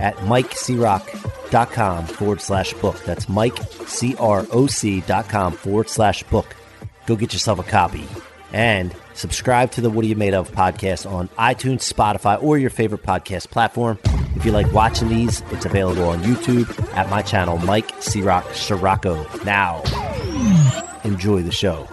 at mikecroc.com forward slash book. That's mikecroc.com forward slash book. Go get yourself a copy and subscribe to the What Are You Made Of podcast on iTunes, Spotify, or your favorite podcast platform. If you like watching these, it's available on YouTube at my channel, Mike C Roc Ciorrocco. Now, enjoy the show.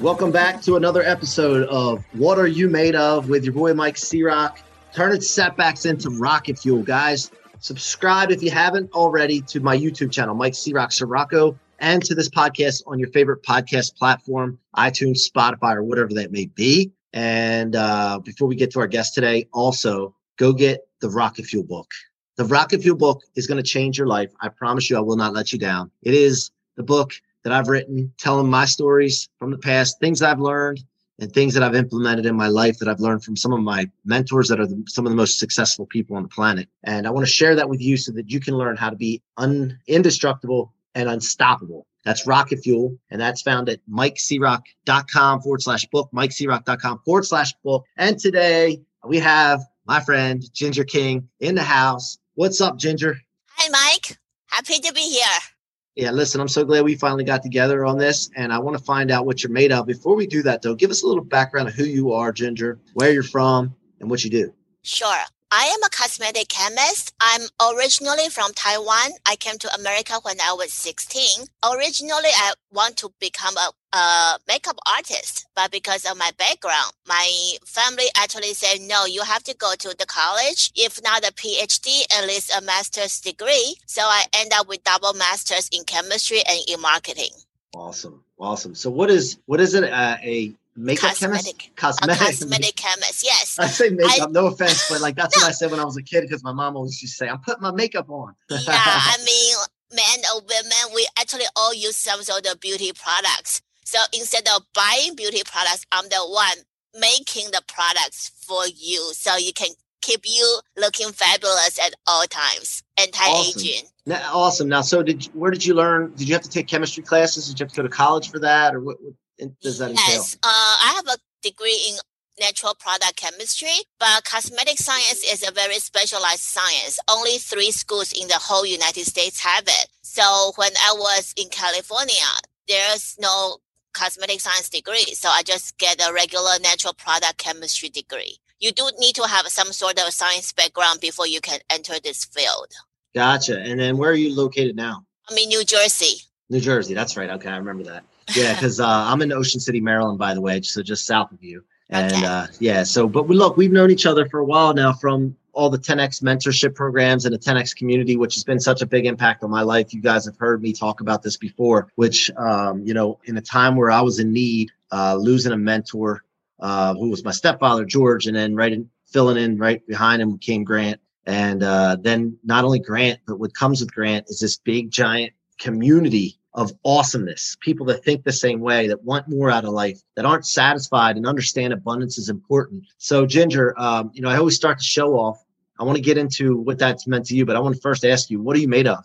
Welcome back to another episode of What Are You Made Of with your boy Mike C Roc. Turn its setbacks into rocket fuel, guys. Subscribe if you haven't already to my YouTube channel, Mike C Roc Ciorrocco, and to this podcast on your favorite podcast platform, iTunes, Spotify, or whatever that may be. And uh, before we get to our guest today, also go get the Rocket Fuel book. The Rocket Fuel book is going to change your life. I promise you, I will not let you down. It is the book that I've written, telling my stories from the past, things I've learned, and things that I've implemented in my life that I've learned from some of my mentors that are the, some of the most successful people on the planet. And I want to share that with you so that you can learn how to be un, indestructible and unstoppable. That's Rocket Fuel, and that's found at mikecroc.com forward slash book, mikecroc.com forward slash book. And today we have my friend Ginger King in the house. What's up, Ginger? Hi, Mike. Happy to be here. Yeah, listen, I'm so glad we finally got together on this, and I want to find out what you're made of. Before we do that, though, give us a little background of who you are, Ginger, where you're from, and what you do. Sure. I am a cosmetic chemist. I'm originally from Taiwan. I came to America when I was 16. Originally, I want to become a, a makeup artist, but because of my background, my family actually said, no, you have to go to the college. If not a PhD, at least a master's degree. So I end up with double masters in chemistry and in marketing. Awesome. Awesome. So what is, what is it? Uh, a makeup cosmetic. chemist? Cosmetic. A cosmetic chemist, yes. I say makeup, I- no offense, but like that's No. what I said when I was a kid because my mom always used to say, I'm putting my makeup on. yeah, I mean, men or women, we actually all use some sort of beauty products. So instead of buying beauty products, I'm the one making the products for you so you can keep you looking fabulous at all times, anti-aging. Now, awesome. Now, so did you, where did you learn? Did you have to take chemistry classes? Did you have to go to college for that, or what, what does that entail? Yes, uh, I have a degree in natural product chemistry, but cosmetic science is a very specialized science. Only three schools in the whole United States have it. So when I was in California, there's no cosmetic science degree. So I just get a regular natural product chemistry degree. You do need to have some sort of science background before you can enter this field. Gotcha. And then where are you located now? I'm in New Jersey. New Jersey. That's right. Okay, I remember that. Yeah, because uh, I'm in Ocean City, Maryland, by the way, so just south of you. And Okay. uh, yeah, so but we look, we've known each other for a while now from all the 10x mentorship programs and the 10x community, which has been such a big impact on my life. You guys have heard me talk about this before, which um, you know, in a time where I was in need, uh, losing a mentor uh, who was my stepfather, George, and then right in, filling in right behind him came Grant. And uh, then not only Grant, but what comes with Grant is this big giant community of awesomeness. People that think the same way, that want more out of life, that aren't satisfied and understand abundance is important. So, Ginger, um, you know, I always start the show off. I want to get into what that's meant to you, but I want to first ask you, what are you made of?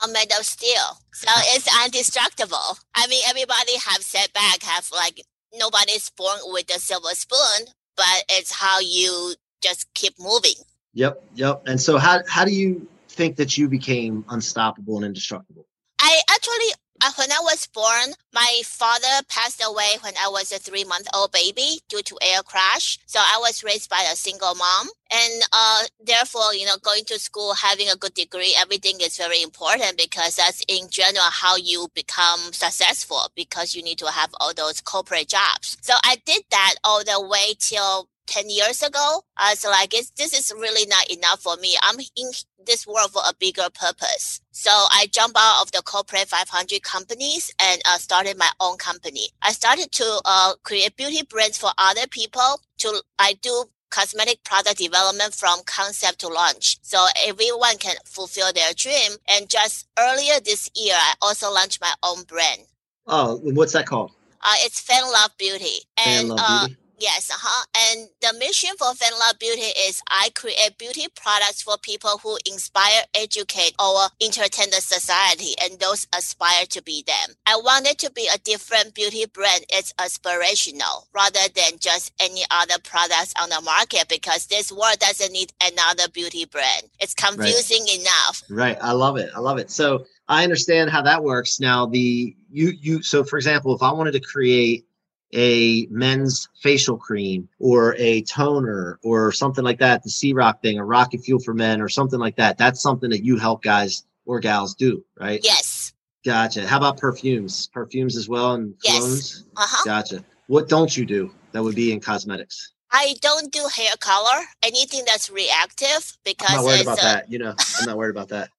I'm made of steel. So it's indestructible. I mean, everybody have setback, have like nobody's born with a silver spoon, but it's how you just keep moving. Yep, yep. And so, how how do you think that you became unstoppable and indestructible? I actually, uh, when I was born, my father passed away when I was a three month old baby due to air crash. So I was raised by a single mom. And uh, therefore, you know, going to school, having a good degree, everything is very important because that's in general how you become successful because you need to have all those corporate jobs. So I did that all the way till 10 years ago. I was like, it's, this is really not enough for me. I'm in this world for a bigger purpose. So I jumped out of the corporate 500 companies and uh, started my own company. I started to uh, create beauty brands for other people. To I do cosmetic product development from concept to launch. So everyone can fulfill their dream. And just earlier this year, I also launched my own brand. Oh, what's that called? Uh, it's Fan Love Beauty. Fan And Love uh, Beauty. Yes, uh-huh. And the mission for Love Beauty is I create beauty products for people who inspire, educate, or entertain the society and those aspire to be them. I want it to be a different beauty brand. It's aspirational rather than just any other products on the market because this world doesn't need another beauty brand. It's confusing enough. Right. I love it. I love it. So I understand how that works. Now the you you so for example, if I wanted to create a men's facial cream or a toner or something like that, the C-Roc thing, a rocket fuel for men or something like that, that's something that you help guys or gals do, right? Yes. Gotcha. How about perfumes? Perfumes as well and Yes. colognes? Uh-huh. Gotcha. What don't you do that would be in cosmetics? I don't do hair color, anything that's reactive because I'm not worried about a, that. You know, I'm not worried about that.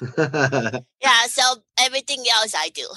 yeah, so everything else I do.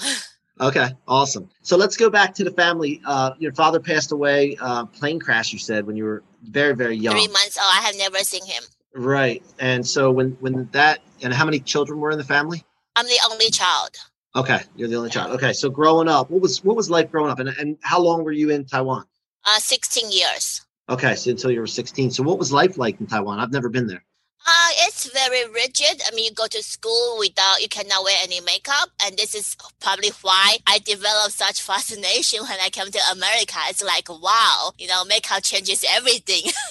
Okay, awesome. So let's go back to the family. Uh, your father passed away, uh, plane crash. You said when you were very, very young, Three months old. I have never seen him. right? And so when when that and how many children were in the family? I'm the only child. Okay, you're the only child. Okay, so growing up, what was what was life growing up, and and how long were you in Taiwan? Uh, 16 years. Okay, so until you were 16. So what was life like in Taiwan? I've never been there. Uh, it's very rigid. I mean, you go to school without, you cannot wear any makeup. And this is probably why I developed such fascination when I came to America. It's like, wow, you know, makeup changes everything.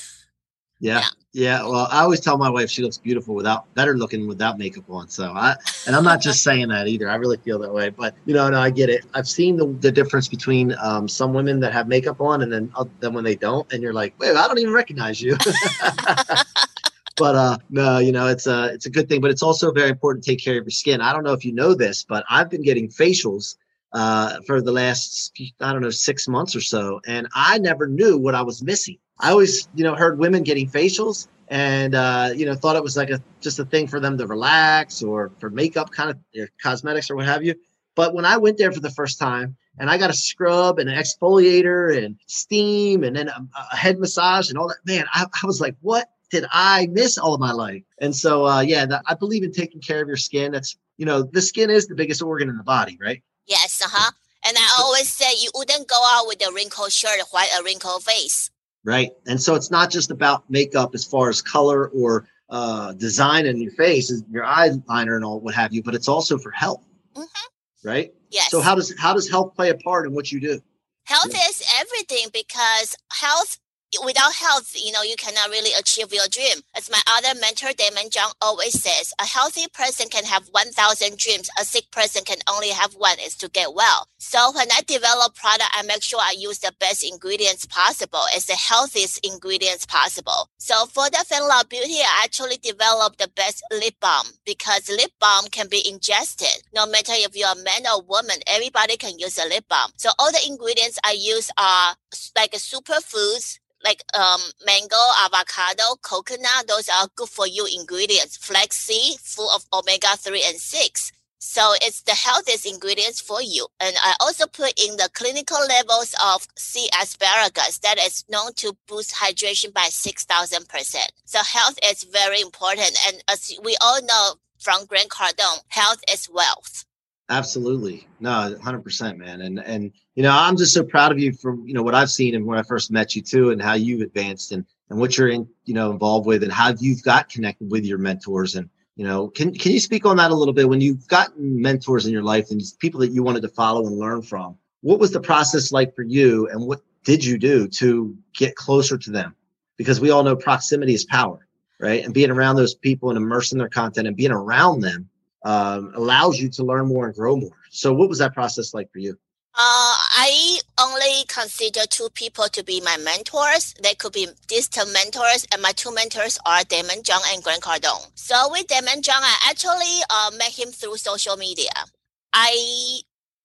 Yeah. Yeah. Yeah. Well, I always tell my wife she looks beautiful without better looking without makeup on. So I and I'm not just saying that either. I really feel that way. But you know, no, I get it. I've seen the, the difference between um, some women that have makeup on and then uh, then when they don't, and you're like, wait, I don't even recognize you. But uh no, you know, it's a it's a good thing. But it's also very important to take care of your skin. I don't know if you know this, but I've been getting facials uh, for the last I don't know six months or so, and I never knew what I was missing. I always you know heard women getting facials and uh, you know thought it was like a just a thing for them to relax or for makeup kind of cosmetics or what have you. But when I went there for the first time and I got a scrub and an exfoliator and steam and then a, a head massage and all that, man, I, I was like, what did I miss all of my life? And so, uh, yeah, that, I believe in taking care of your skin. That's, you know, the skin is the biggest organ in the body, right? yes, uh huh. And I always say you wouldn't go out with a wrinkled shirt while a wrinkled face. Right. And so it's not just about makeup as far as color or uh, design in your face, your eyeliner and all what have you, but it's also for health, Mhm. right? Yes. So how does how does health play a part in what you do? Health Yeah. is everything because health, without health, you know, you cannot really achieve your dream. As my other mentor, Daymond John, always says, a healthy person can have 1,000 dreams. A sick person can only have one is to get well. So when I develop product, I make sure I use the best ingredients possible. It's the healthiest ingredients possible. So for the Fan Love Beauty, I actually developed the best lip balm because lip balm can be ingested. No matter if you're a man or woman, everybody can use a lip balm. So all the ingredients I use are like superfoods, like um, mango, avocado, coconut. Those are good for you ingredients. Flaxseed, full of omega 3 and 6. So it's the healthiest ingredients for you. And I also put in the clinical levels of sea asparagus that is known to boost hydration by 6,000%. So health is very important. And as we all know from Grant Cardone, health is wealth. Absolutely. No, 100%, man. And and you know, I'm just so proud of you for, you know, what I've seen and when I first met you too and how you've advanced and and what you're in, you know, involved with and how you've got connected with your mentors and you know, can can you speak on that a little bit when you've gotten mentors in your life and people that you wanted to follow and learn from? What was the process like for you and what did you do to get closer to them? Because we all know proximity is power, right? And being around those people and immersing their content and being around them um, allows you to learn more and grow more. So, what was that process like for you? Uh, I only consider two people to be my mentors. They could be distant mentors, and my two mentors are Daymond John and Grant Cardone. So with Daymond John, I actually uh, met him through social media. I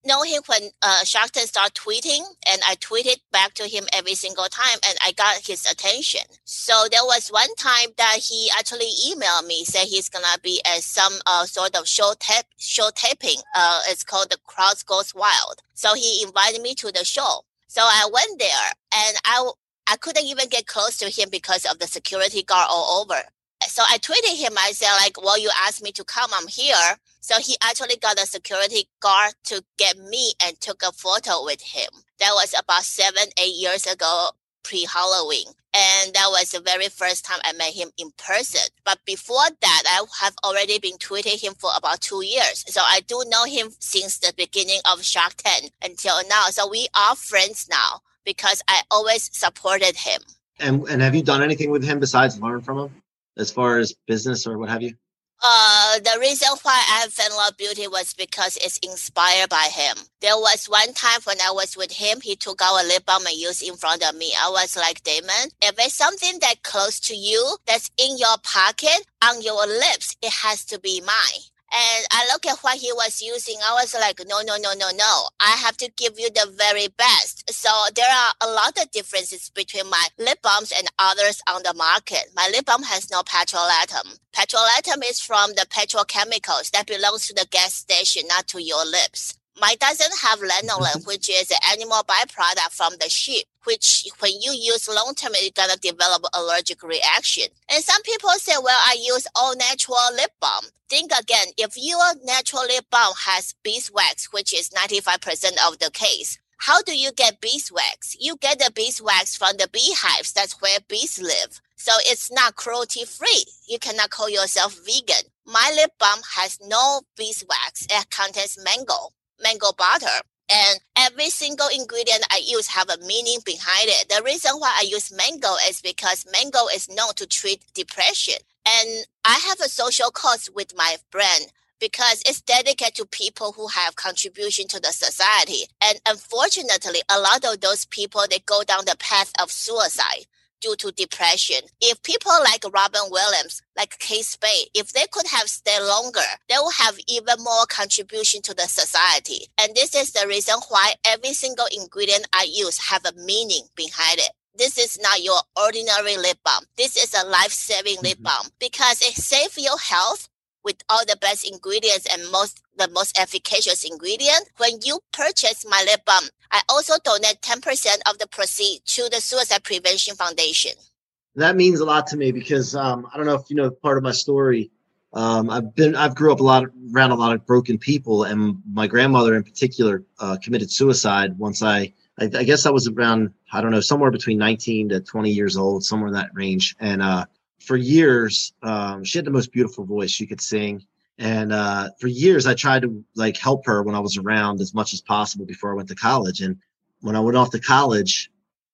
know him when uh, started tweeting, and I tweeted back to him every single time, and I got his attention. So there was one time that he actually emailed me, said he's gonna be at some uh, sort of show tape, show taping. Uh, it's called The Crowd Goes Wild. So he invited me to the show. So I went there, and I I couldn't even get close to him because of the security guard all over. So I tweeted him. I said, like, well, you asked me to come. I'm here. So he actually got a security guard to get me and took a photo with him. That was about seven, eight years ago, pre Halloween. And that was the very first time I met him in person. But before that, I have already been tweeting him for about two years. So I do know him since the beginning of Shark Tank until now. So we are friends now because I always supported him. And and have you done anything with him besides learn from him, as far as business or what have you? Uh, the reason why I have Fan Love Beauty was because it's inspired by him. There was one time when I was with him, he took out a lip balm and used in front of me. I was like, Daymond, if it's something that close to you, that's in your pocket, on your lips, it has to be mine. And I look at what he was using. I was like, no, no, no, no, no. I have to give you the very best. So there are a lot of differences between my lip balms and others on the market. My lip balm has no petrolatum. Petrolatum is from the petrochemicals that belongs to the gas station, not to your lips. Mine doesn't have lanolin, mm-hmm. which is an animal byproduct from the sheep, which when you use long term, you're gonna develop allergic reaction. And some people say, well, I use all natural lip balm. Think again, if your natural lip balm has beeswax, which is 95% of the case, how do you get beeswax? You get the beeswax from the beehives. That's where bees live. So it's not cruelty free. You cannot call yourself vegan. My lip balm has no beeswax. It contains mango mango butter. And every single ingredient I use have a meaning behind it. The reason why I use mango is because mango is known to treat depression. And I have a social cause with my brand because it's dedicated to people who have contribution to the society. And unfortunately, a lot of those people, they go down the path of suicide due to depression. If people like Robin Williams, like Kate Spade, if they could have stayed longer, they will have even more contribution to the society. And this is the reason why every single ingredient I use have a meaning behind it. This is not your ordinary lip balm. This is a life-saving lip mm-hmm. balm because it saves your health with all the best ingredients and most the most efficacious ingredient. When you purchase my lip balm, I also donate 10% of the proceeds to the Suicide Prevention Foundation. That means a lot to me because um, I don't know if you know part of my story. Um, I've been I've grew up a lot around a lot of broken people, and my grandmother in particular uh, committed suicide once I, I, I guess I was around I don't know somewhere between 19 to 20 years old, somewhere in that range. And uh, for years, um, she had the most beautiful voice. She could sing, and uh, for years, I tried to like help her when I was around as much as possible before I went to college. And when I went off to college,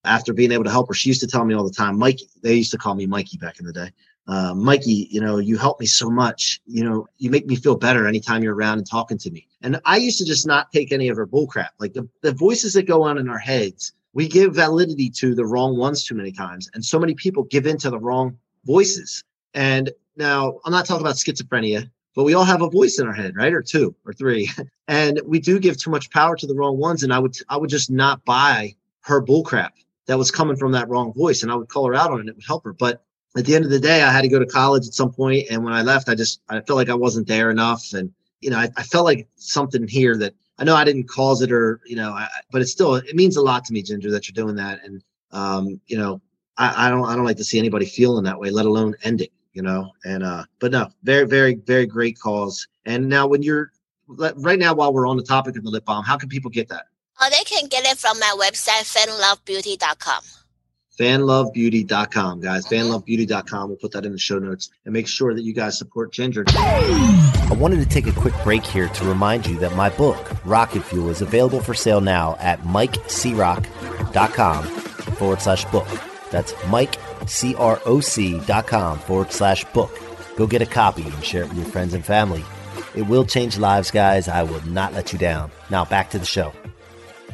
after being able to help her, she used to tell me all the time, Mike, they used to call me Mikey back in the day. Uh, Mikey, you know, you help me so much. You know, you make me feel better anytime you're around and talking to me. And I used to just not take any of her bullcrap. Like the, the voices that go on in our heads, we give validity to the wrong ones too many times. And so many people give in to the wrong voices. And now I'm not talking about schizophrenia but we all have a voice in our head, right? Or two or three. And we do give too much power to the wrong ones. And I would I would just not buy her bullcrap that was coming from that wrong voice. And I would call her out on it. It would help her. But at the end of the day, I had to go to college at some point, And when I left, I just I felt like I wasn't there enough. And you know, I, I felt like something here that I know I didn't cause it or, you know, I, but it's still it means a lot to me, Ginger, that you're doing that. And um, you know, I, I don't I don't like to see anybody feeling that way, let alone ending you know and uh but no very very very great cause and now when you're right now while we're on the topic of the lip balm how can people get that? Oh they can get it from my website fanlovebeauty.com fanlovebeauty.com guys. Mm-hmm. fanlovebeauty.com we'll put that in the show notes and make sure that you guys support ginger. I wanted to take a quick break here to remind you that my book rocket fuel is available for sale now at mikecroc.com forward slash book. That's mike croc.com forward slash book. Go get a copy and share it with your friends and family. It will change lives, guys. I will not let you down. Now, back to the show.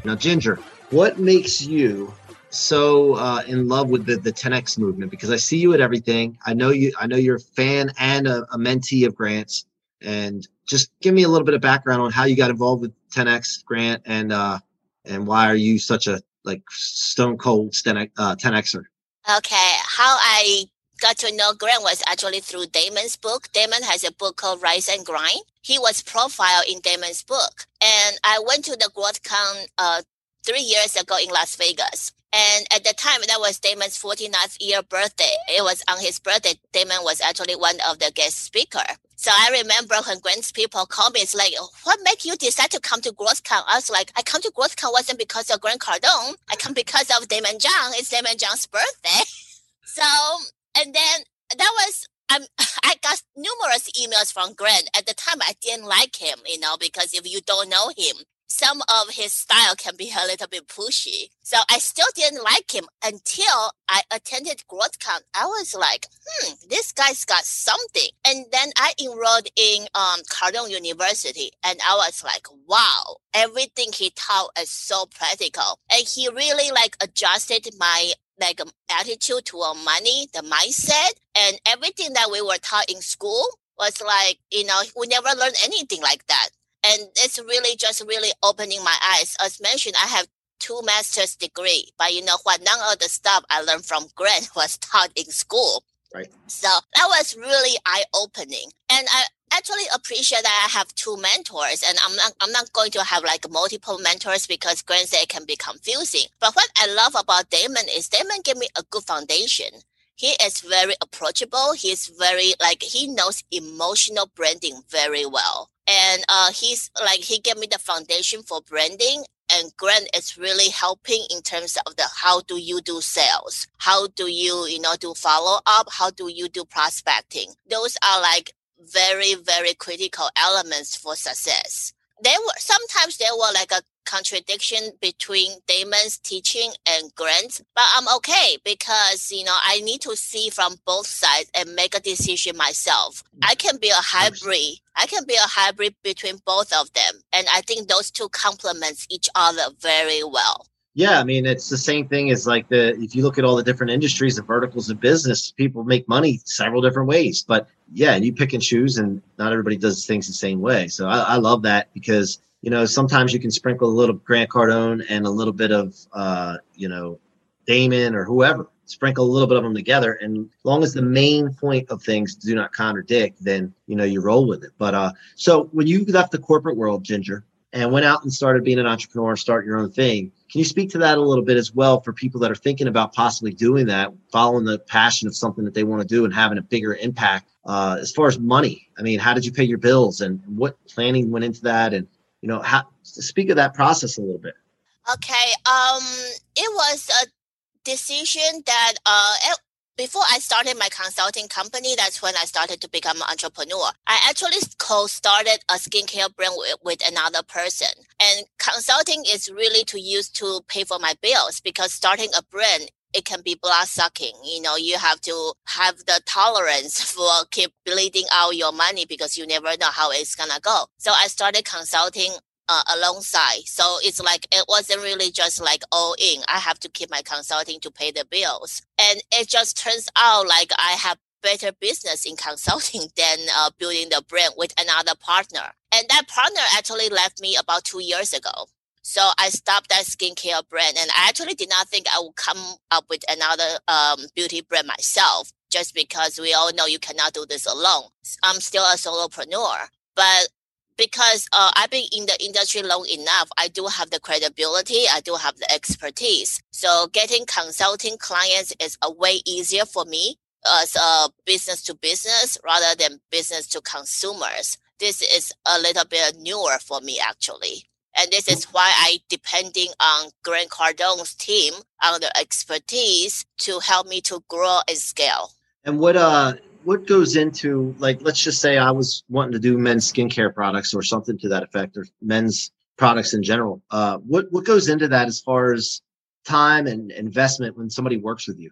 Now, Ginger, what makes you so uh, in love with the, the 10x movement? Because I see you at everything. I know you. I know you're a fan and a, a mentee of Grant's. And just give me a little bit of background on how you got involved with 10x Grant and uh, and why are you such a like stone cold 10xer? Okay, how I got to know Grant was actually through Daymond's book. Daymond has a book called Rise and Grind. He was profiled in Daymond's book. And I went to the GrowthCon uh, three years ago in Las Vegas. And at the time, that was Daymond's 49th year birthday. It was on his birthday. Daymond was actually one of the guest speaker. So I remember when Grant's people called me, it's like, what made you decide to come to GrowthCon? I was like, I come to GrowthCon wasn't because of Grant Cardone. I come because of Daymond John. It's Daymond John's birthday. so, and then that was I'm, I got numerous emails from Grant. At the time, I didn't like him, you know, because if you don't know him, some of his style can be a little bit pushy. So I still didn't like him until I attended GrowthCon. I was like, hmm, this guy's got something. And then I enrolled in um, Cardone University and I was like, wow, everything he taught is so practical. And he really like adjusted my like um, attitude toward money, the mindset, and everything that we were taught in school was like, you know, we never learned anything like that and it's really just really opening my eyes. As mentioned, I have two master's degree, but you know what? None of the stuff I learned from Grant was taught in school. Right. So that was really eye opening, and I actually appreciate that I have two mentors, and I'm not I'm not going to have like multiple mentors because Grant said it can be confusing. But what I love about Daymond is Daymond gave me a good foundation he is very approachable. He's very like he knows emotional branding very well. And uh, he's like he gave me the foundation for branding and grant is really helping in terms of the how do you do sales? How do you you know do follow up how do you do prospecting? Those are like very very critical elements for success. There were sometimes there were like a contradiction between Daymond's teaching and Grant's, but I'm okay because you know I need to see from both sides and make a decision myself. I can be a hybrid. I can be a hybrid between both of them, and I think those two complements each other very well. Yeah, I mean it's the same thing as like the if you look at all the different industries and verticals of business, people make money several different ways. But yeah, you pick and choose, and not everybody does things the same way. So I, I love that because you know, sometimes you can sprinkle a little Grant Cardone and a little bit of, uh, you know, Daymond or whoever. Sprinkle a little bit of them together, and as long as the main point of things do not contradict, then you know you roll with it. But uh, so when you left the corporate world, Ginger, and went out and started being an entrepreneur, start your own thing, can you speak to that a little bit as well for people that are thinking about possibly doing that, following the passion of something that they want to do and having a bigger impact uh, as far as money? I mean, how did you pay your bills, and what planning went into that, and you know, how, speak of that process a little bit. Okay. Um, it was a decision that uh, before I started my consulting company, that's when I started to become an entrepreneur. I actually co-started a skincare brand with, with another person. And consulting is really to use to pay for my bills because starting a brand it can be blood sucking. You know, you have to have the tolerance for keep bleeding out your money because you never know how it's gonna go. So I started consulting uh, alongside. So it's like it wasn't really just like all in. I have to keep my consulting to pay the bills, and it just turns out like I have better business in consulting than uh, building the brand with another partner. And that partner actually left me about two years ago. So I stopped that skincare brand, and I actually did not think I would come up with another um, beauty brand myself, just because we all know you cannot do this alone. I'm still a solopreneur, but because uh, I've been in the industry long enough, I do have the credibility, I do have the expertise. So getting consulting clients is a way easier for me as a business to business rather than business to consumers. This is a little bit newer for me actually. And this is why I depending on Grant Cardone's team on the expertise to help me to grow and scale. And what uh what goes into like let's just say I was wanting to do men's skincare products or something to that effect or men's products in general. Uh what what goes into that as far as time and investment when somebody works with you?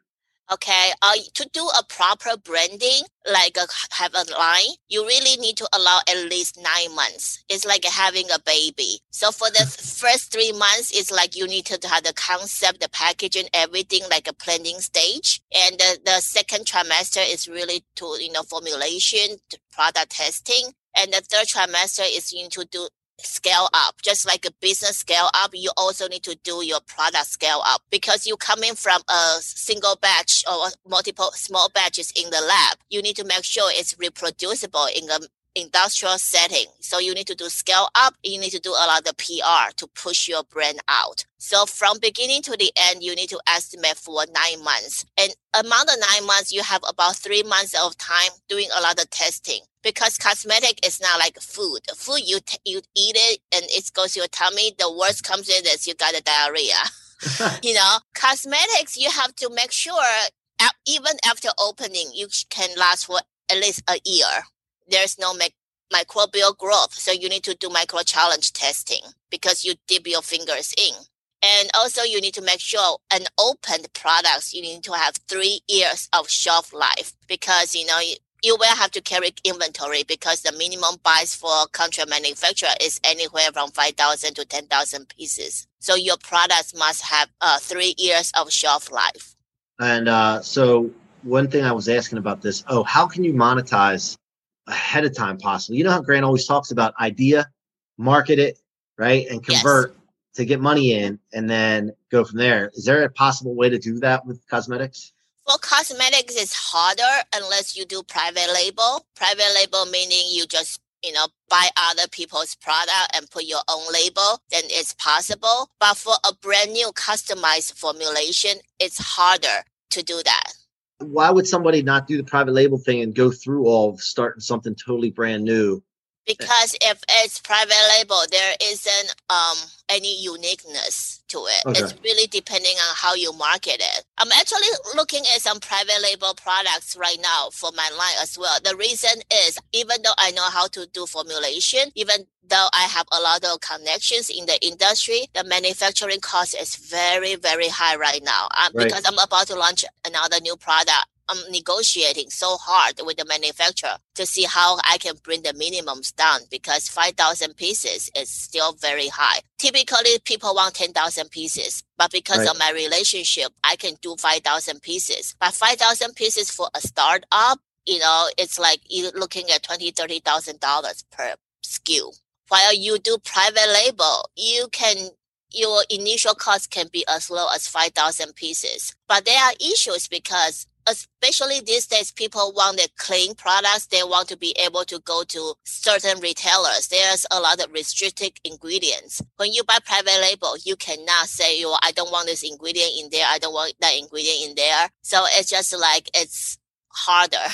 Okay, uh, to do a proper branding, like uh, have a line, you really need to allow at least nine months. It's like having a baby. So for the first three months, it's like you need to have the concept, the packaging, everything like a planning stage. And the, the second trimester is really to, you know, formulation, product testing. And the third trimester is you need to do scale up. Just like a business scale up you also need to do your product scale up because you coming from a single batch or multiple small batches in the lab you need to make sure it's reproducible in a industrial setting. So you need to do scale up. You need to do a lot of PR to push your brand out. So from beginning to the end, you need to estimate for nine months. And among the nine months, you have about three months of time doing a lot of testing because cosmetic is not like food. Food you t- you eat it and it goes to your tummy. The worst comes in is you got a diarrhea. you know, cosmetics you have to make sure even after opening, you can last for at least a year. There's no mic- microbial growth, so you need to do micro challenge testing because you dip your fingers in. And also, you need to make sure an opened products you need to have three years of shelf life because you know you will have to carry inventory because the minimum buys for contract manufacturer is anywhere from 5,000 to 10,000 pieces. So your products must have uh, three years of shelf life. And uh, so one thing I was asking about this, oh, how can you monetize ahead of time possible. You know how Grant always talks about idea, market it, right? And convert yes. to get money in and then go from there. Is there a possible way to do that with cosmetics? Well, cosmetics is harder unless you do private label. Private label meaning you just you know buy other people's product and put your own label then it's possible but for a brand new customized formulation it's harder to do that why would somebody not do the private label thing and go through all of starting something totally brand new because if it's private label, there isn't um, any uniqueness to it. Okay. It's really depending on how you market it. I'm actually looking at some private label products right now for my line as well. The reason is even though I know how to do formulation, even though I have a lot of connections in the industry, the manufacturing cost is very, very high right now. Um, right. Because I'm about to launch another new product I'm negotiating so hard with the manufacturer to see how I can bring the minimums down because 5,000 pieces is still very high. Typically, people want 10,000 pieces, but because right. of my relationship, I can do 5,000 pieces. But 5,000 pieces for a startup, you know, it's like you're looking at twenty, thirty thousand dollars per SKU. While you do private label, you can your initial cost can be as low as 5,000 pieces. But there are issues because especially these days, people want the clean products. They want to be able to go to certain retailers. There's a lot of restricted ingredients. When you buy private label, you cannot say, "Oh, I don't want this ingredient in there. I don't want that ingredient in there." So it's just like it's harder.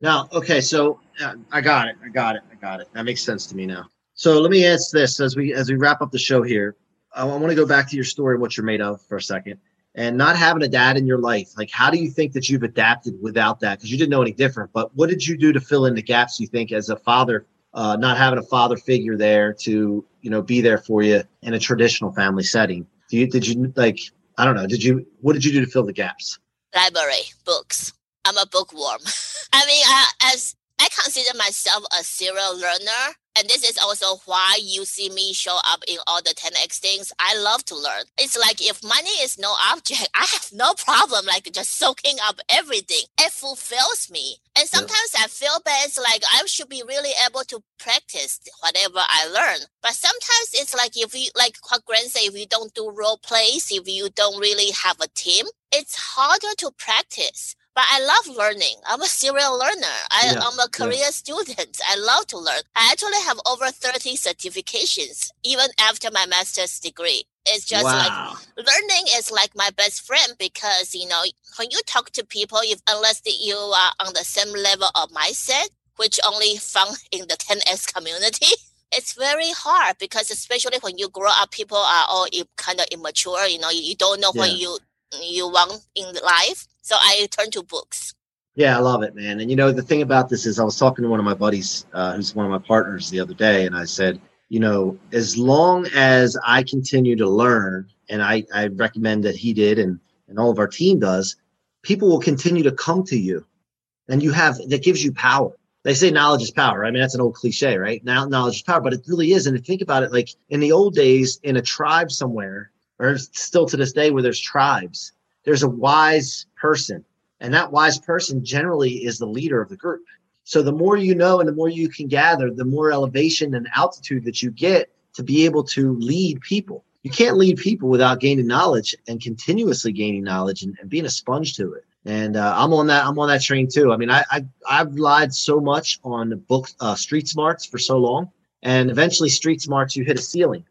Now, okay, so uh, I got it. I got it. I got it. That makes sense to me now. So let me ask this as we as we wrap up the show here. I want to go back to your story, what you're made of, for a second and not having a dad in your life like how do you think that you've adapted without that? Because you didn't know any different but what did you do to fill in the gaps you think as a father uh, not having a father figure there to you know be there for you in a traditional family setting? Do you did you like i don't know did you what did you do to fill the gaps? Library books. I'm a bookworm. I mean I, as i consider myself a serial learner and this is also why you see me show up in all the 10x things. I love to learn. It's like if money is no object, I have no problem like just soaking up everything. It fulfills me. And sometimes yeah. I feel bad. It's like I should be really able to practice whatever I learn. But sometimes it's like if you like what Grant said, if you don't do role plays, if you don't really have a team, it's harder to practice but I love learning. I'm a serial learner. I, am a career yeah. student. I love to learn. I actually have over 30 certifications, even after my master's degree. It's just wow. like learning is like my best friend because, you know, when you talk to people, if unless you are on the same level of mindset, which only found in the 10X community, it's very hard because especially when you grow up, people are all kind of immature. You know, you don't know yeah. what you you want in life. So I turn to books. Yeah, I love it, man. And you know, the thing about this is, I was talking to one of my buddies, uh, who's one of my partners, the other day, and I said, you know, as long as I continue to learn, and I, I recommend that he did, and and all of our team does, people will continue to come to you, and you have that gives you power. They say knowledge is power. I mean, that's an old cliche, right? Now, knowledge is power, but it really is. And think about it, like in the old days, in a tribe somewhere, or still to this day where there's tribes, there's a wise person. And that wise person generally is the leader of the group. So the more you know and the more you can gather, the more elevation and altitude that you get to be able to lead people. You can't lead people without gaining knowledge and continuously gaining knowledge and, and being a sponge to it. And uh, I'm on that. I'm on that train too. I mean, I, I I've relied so much on books, uh, Street Smarts for so long, and eventually, Street Smarts you hit a ceiling,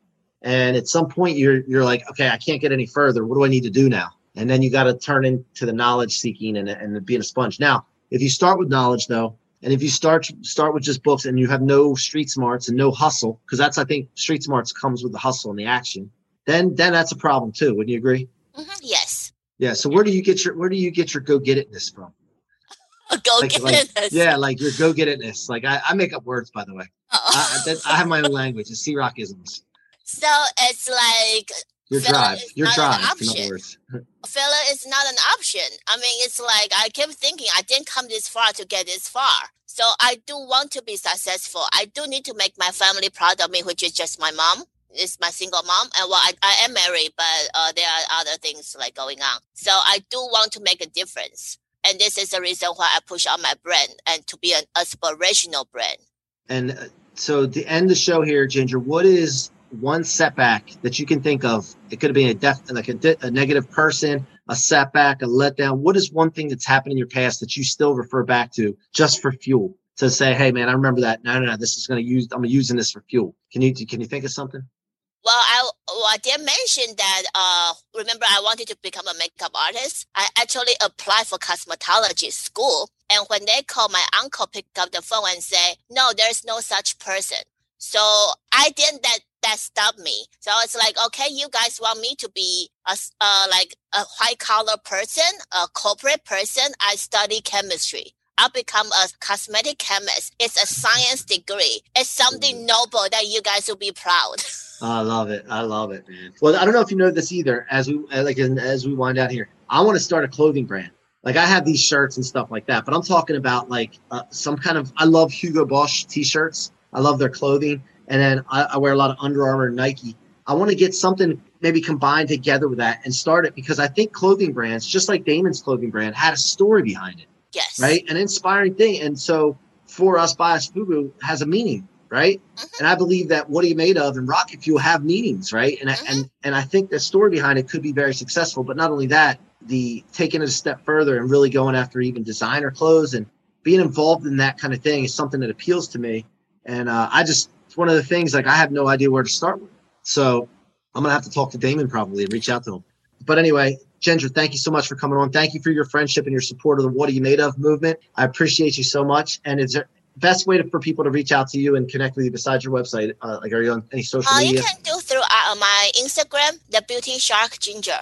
and at some point you're you're like, okay, I can't get any further. What do I need to do now? And then you got to turn into the knowledge seeking and and being a sponge. Now, if you start with knowledge though, and if you start start with just books and you have no street smarts and no hustle, because that's I think street smarts comes with the hustle and the action, then then that's a problem too. Wouldn't you agree? Mhm, Yes. Yeah. So where do you get your where do you get your go get itness from? Go Like- get like- Yeah, like your go get itness. Like I, I make up words by the way. I, I, I have my own language. It's C Rockisms. So it's like Your Filler drive. Your drive. In other words. filler is not an option. I mean, it's like I keep thinking I didn't come this far to get this far. So I do want to be successful. I do need to make my family proud of me, which is just my mom. It's my single mom, and well, I, I am married, but uh, there are other things like going on. So I do want to make a difference, and this is the reason why I push on my brand and to be an aspirational brand. And uh, so to end the show here, Ginger, what is one setback that you can think of? It could have been a like a, a negative person, a setback, a letdown. What is one thing that's happened in your past that you still refer back to just for fuel to say, "Hey, man, I remember that. No, no, no. This is going to use. I'm using this for fuel." Can you can you think of something? Well, I, well, I did mention that. Uh, remember, I wanted to become a makeup artist. I actually applied for cosmetology school, and when they called, my uncle picked up the phone and say, "No, there's no such person." So I didn't that that stopped me. So it's like, okay, you guys want me to be a uh, like a white collar person, a corporate person. I study chemistry. I'll become a cosmetic chemist. It's a science degree. It's something noble that you guys will be proud. I love it. I love it, man. Well, I don't know if you know this either. As we uh, like as we wind out here, I want to start a clothing brand. Like I have these shirts and stuff like that, but I'm talking about like uh, some kind of. I love Hugo Boss t-shirts. I love their clothing, and then I, I wear a lot of Under Armour and Nike. I want to get something maybe combined together with that and start it because I think clothing brands, just like Daymond's clothing brand, had a story behind it yes. right? An inspiring thing. And so for us, Bias Fubu has a meaning, right? Mhm. And I believe that what are you made of and Rocket Fuel have meanings, right? And I and and I think the story behind it could be very successful. But not only that, the taking it a step further and really going after even designer clothes and being involved in that kind of thing is something that appeals to me. And uh, I just it's one of the things like I have no idea where to start with. So I'm gonna have to talk to Daymond probably and reach out to him. But anyway, Ginger, thank you so much for coming on. Thank you for your friendship and your support of the What Are You Made Of movement. I appreciate you so much. And is there the best way to, for people to reach out to you and connect with you besides your website? Uh, like, are you on any social Uh, you can do through uh, my Instagram, the Beauty Shark Ginger.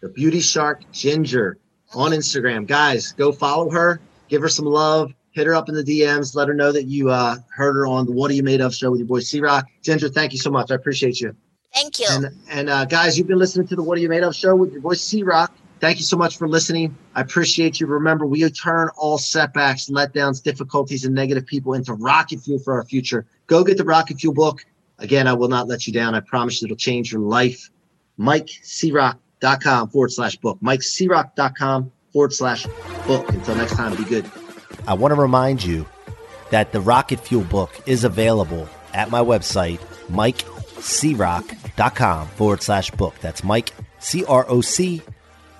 The Beauty Shark Ginger on Instagram. Guys, go follow her, give her some love, hit her up in the DMs, let her know that you uh, heard her on the What Are You Made Of show with your boy C Roc. Ginger, thank you so much. I appreciate you. Thank you. And and uh, guys, you've been listening to the What Are You Made Of show with your boy C Roc. Thank you so much for listening. I appreciate you. Remember, we turn all setbacks, letdowns, difficulties, and negative people into rocket fuel for our future. Go get the Rocket Fuel book. Again, I will not let you down. I promise you it'll change your life. MikeCroc.com forward slash book. MikeCroc.com forward slash book. Until next time, be good. I want to remind you that the Rocket Fuel book is available at my website, mikecroc.com forward slash book. That's Mike, C R O C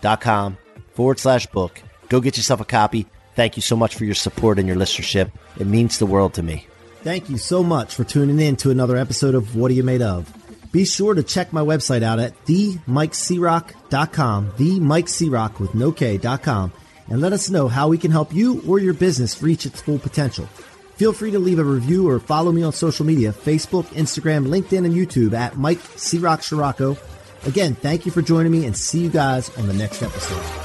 dot com forward slash book. Go get yourself a copy. Thank you so much for your support and your listenership. It means the world to me. Thank you so much for tuning in to another episode of What Are You Made Of? Be sure to check my website out at themikecroc.com, themikecroc with no K.com, and let us know how we can help you or your business reach its full potential. Feel free to leave a review or follow me on social media Facebook, Instagram, LinkedIn, and YouTube at Mike C. Roc Ciorrocco. Again, thank you for joining me and see you guys on the next episode.